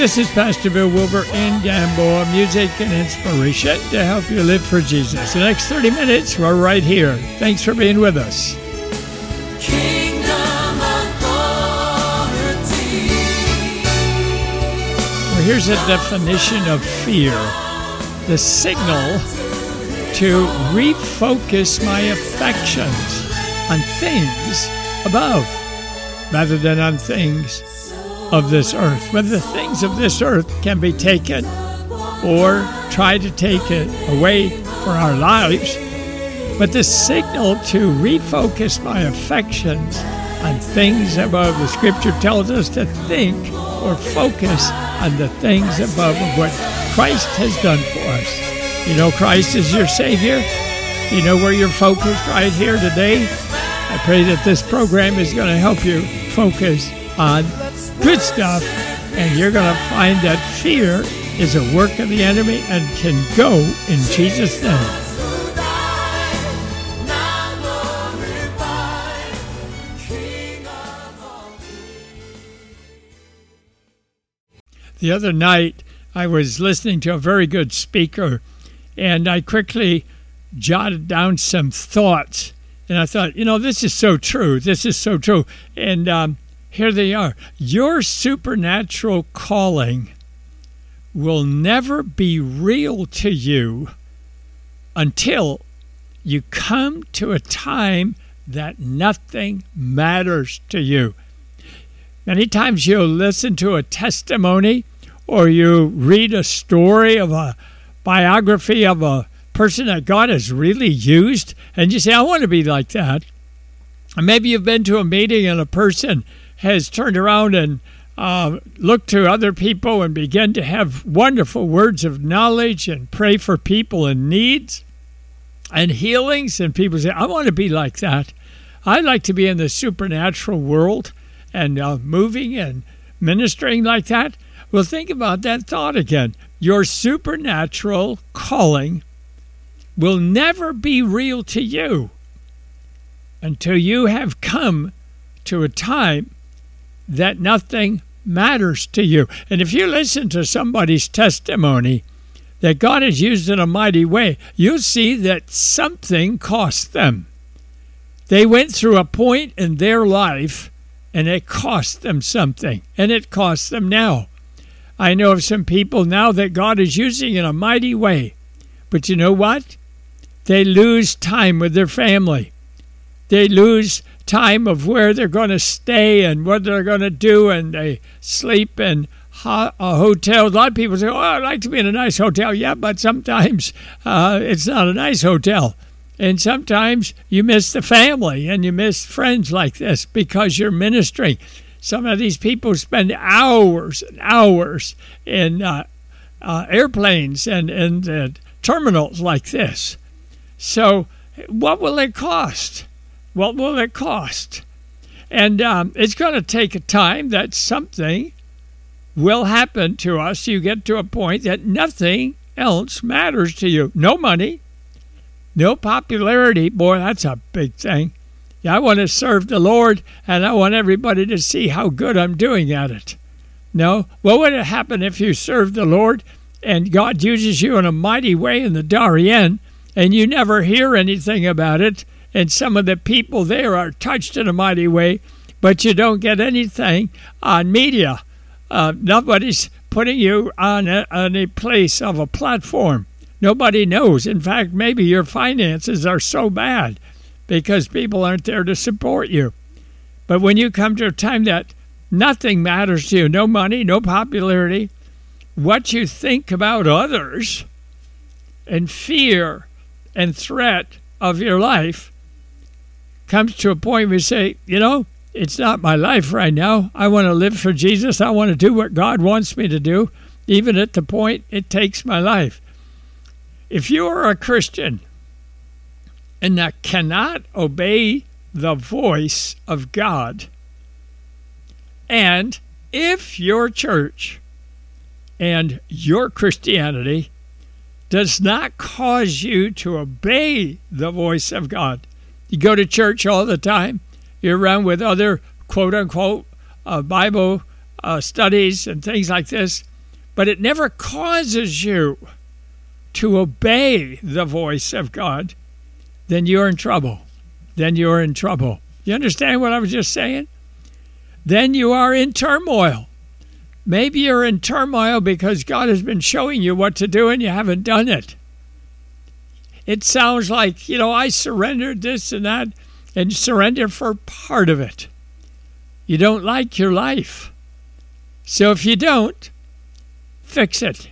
This is Pastor Bill Wilbur in Gamboa, music and inspiration to help you live for Jesus. The next 30 minutes, we're right here. Thanks for being with us. Well, here's a definition of fear the signal to refocus my affections on things above rather than on things of this earth. Whether the things of this earth can be taken or try to take it away for our lives, but the signal to refocus my affections on things above. The scripture tells us to think or focus on the things above of what Christ has done for us. You know, Christ is your Savior. You know where you're focused right here today. I pray that this program is going to help you focus on good stuff, and you're going to find that fear is a work of the enemy and can go in Jesus' name. The other night, I was listening to a very good speaker, and I quickly jotted down some thoughts. And I thought, you know, this is so true. This is so true. And um, here they are. Your supernatural calling will never be real to you until you come to a time that nothing matters to you. Many times you'll listen to a testimony or you read a story of a biography of a person that God has really used, and you say, I want to be like that. And maybe you've been to a meeting and a person has turned around and uh, looked to other people and began to have wonderful words of knowledge and pray for people in needs and healings. And people say, I want to be like that. I'd like to be in the supernatural world and uh, moving and ministering like that. Well, think about that thought again. Your supernatural calling will never be real to you until you have come to a time that nothing matters to you. And if you listen to somebody's testimony that God has used in a mighty way, you'll see that something cost them. They went through a point in their life and it cost them something, and it costs them now. I know of some people now that God is using in a mighty way, but you know what? They lose time with their family. They lose time of where they're going to stay and what they're going to do, and they sleep in ho- a hotel. A lot of people say, "Oh, I'd like to be in a nice hotel." Yeah, but sometimes uh, it's not a nice hotel, and sometimes you miss the family and you miss friends like this because you're ministering. Some of these people spend hours and hours in uh, uh, airplanes and and uh, terminals like this. So, what will it cost? What will it cost? And um, it's going to take a time that something will happen to us. You get to a point that nothing else matters to you. No money, no popularity. Boy, that's a big thing. Yeah, I want to serve the Lord and I want everybody to see how good I'm doing at it. No, what would happen if you served the Lord and God uses you in a mighty way in the Darien and you never hear anything about it and some of the people there are touched in a mighty way, but you don't get anything on media. Uh, nobody's putting you on a, on a place of a platform. Nobody knows. In fact, maybe your finances are so bad because people aren't there to support you. But when you come to a time that nothing matters to you no money, no popularity what you think about others and fear and threat of your life comes to a point where you say, you know, it's not my life right now. I want to live for Jesus. I want to do what God wants me to do, even at the point it takes my life. If you are a Christian and that cannot obey the voice of God, and if your church and your Christianity does not cause you to obey the voice of God, you go to church all the time. You're around with other quote unquote uh, Bible uh, studies and things like this. but it never causes you to obey the voice of God, then you're in trouble. Then you're in trouble. You understand what I was just saying? Then you are in turmoil. Maybe you're in turmoil because God has been showing you what to do and you haven't done it. It sounds like, you know, I surrendered this and that and surrender for part of it. You don't like your life. So if you don't, fix it.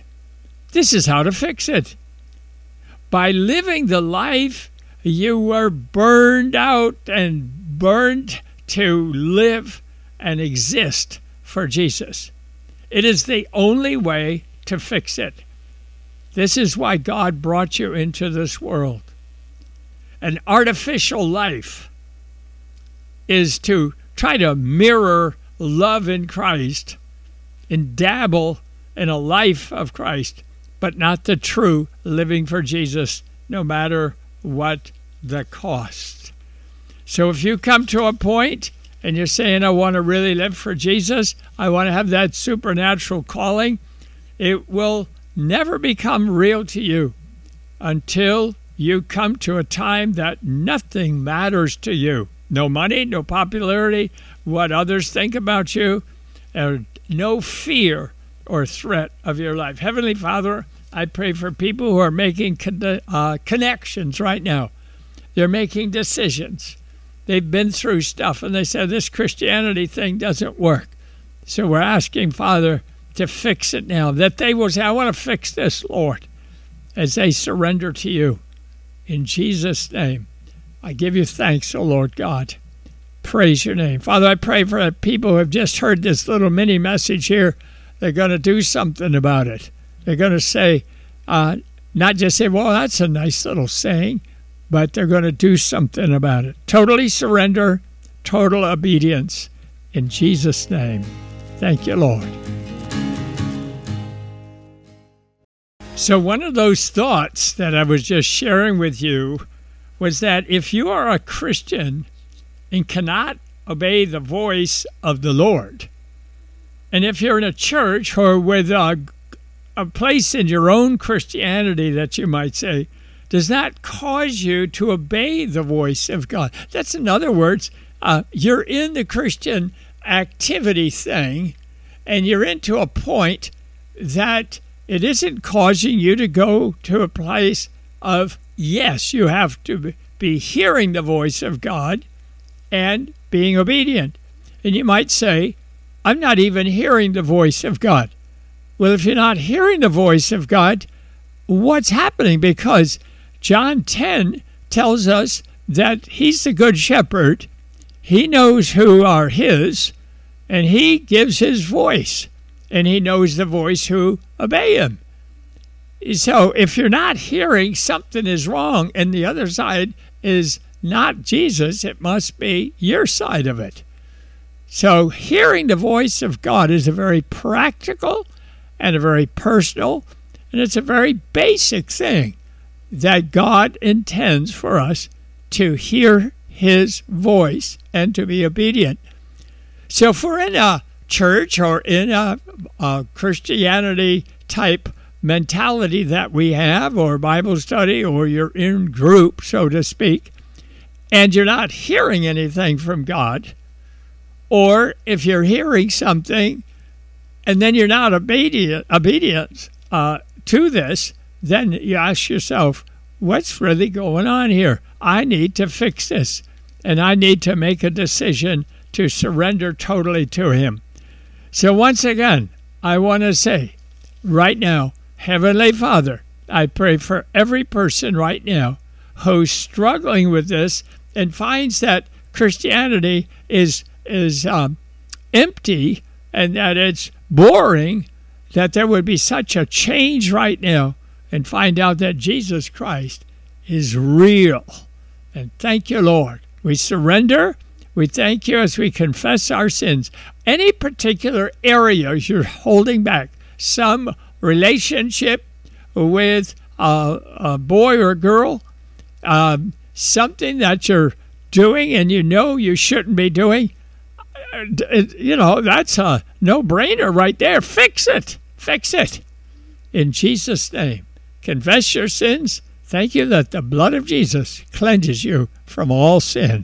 This is how to fix it. By living the life you were burned out and burned to live and exist for Jesus. It is the only way to fix it. This is why God brought you into this world. An artificial life is to try to mirror love in Christ and dabble in a life of Christ but not the true living for Jesus, no matter what the cost. So if you come to a point and you're saying, I want to really live for Jesus, I want to have that supernatural calling, it will never become real to you until you come to a time that nothing matters to you. No money, no popularity, what others think about you, and no fear or threat of your life. Heavenly Father, I pray for people who are making con- uh, connections right now. They're making decisions. They've been through stuff and they said, this Christianity thing doesn't work. So we're asking, Father, to fix it now, that they will say, I want to fix this, Lord, as they surrender to you. In Jesus' name, I give you thanks, O Lord God. Praise your name. Father, I pray for the people who have just heard this little mini message here they're going to do something about it. They're going to say, uh, not just say, well, that's a nice little saying, but they're going to do something about it. Totally surrender, total obedience. In Jesus' name. Thank you, Lord. So, one of those thoughts that I was just sharing with you was that if you are a Christian and cannot obey the voice of the Lord, and if you're in a church or with a, a place in your own Christianity that you might say, does that cause you to obey the voice of God? That's in other words, uh, you're in the Christian activity thing, and you're into a point that it isn't causing you to go to a place of, yes, you have to be hearing the voice of God and being obedient. And you might say, I'm not even hearing the voice of God. Well, if you're not hearing the voice of God, what's happening? Because John 10 tells us that He's the good shepherd, He knows who are His, and He gives His voice, and He knows the voice who obey Him. So if you're not hearing, something is wrong, and the other side is not Jesus, it must be your side of it. So, hearing the voice of God is a very practical and a very personal, and it's a very basic thing that God intends for us to hear His voice and to be obedient. So, if we're in a church or in a, a Christianity type mentality that we have, or Bible study, or you're in group, so to speak, and you're not hearing anything from God, or if you're hearing something and then you're not obedient, obedient uh, to this, then you ask yourself, what's really going on here? I need to fix this and I need to make a decision to surrender totally to Him. So, once again, I want to say right now, Heavenly Father, I pray for every person right now who's struggling with this and finds that Christianity is is um, empty and that it's boring, that there would be such a change right now and find out that Jesus Christ is real. And thank you, Lord. We surrender. We thank you as we confess our sins. Any particular areas you're holding back, some relationship with a, a boy or a girl, um, something that you're doing and you know you shouldn't be doing, you know, that's a no brainer right there. Fix it. Fix it. In Jesus' name. Confess your sins. Thank you that the blood of Jesus cleanses you from all sin.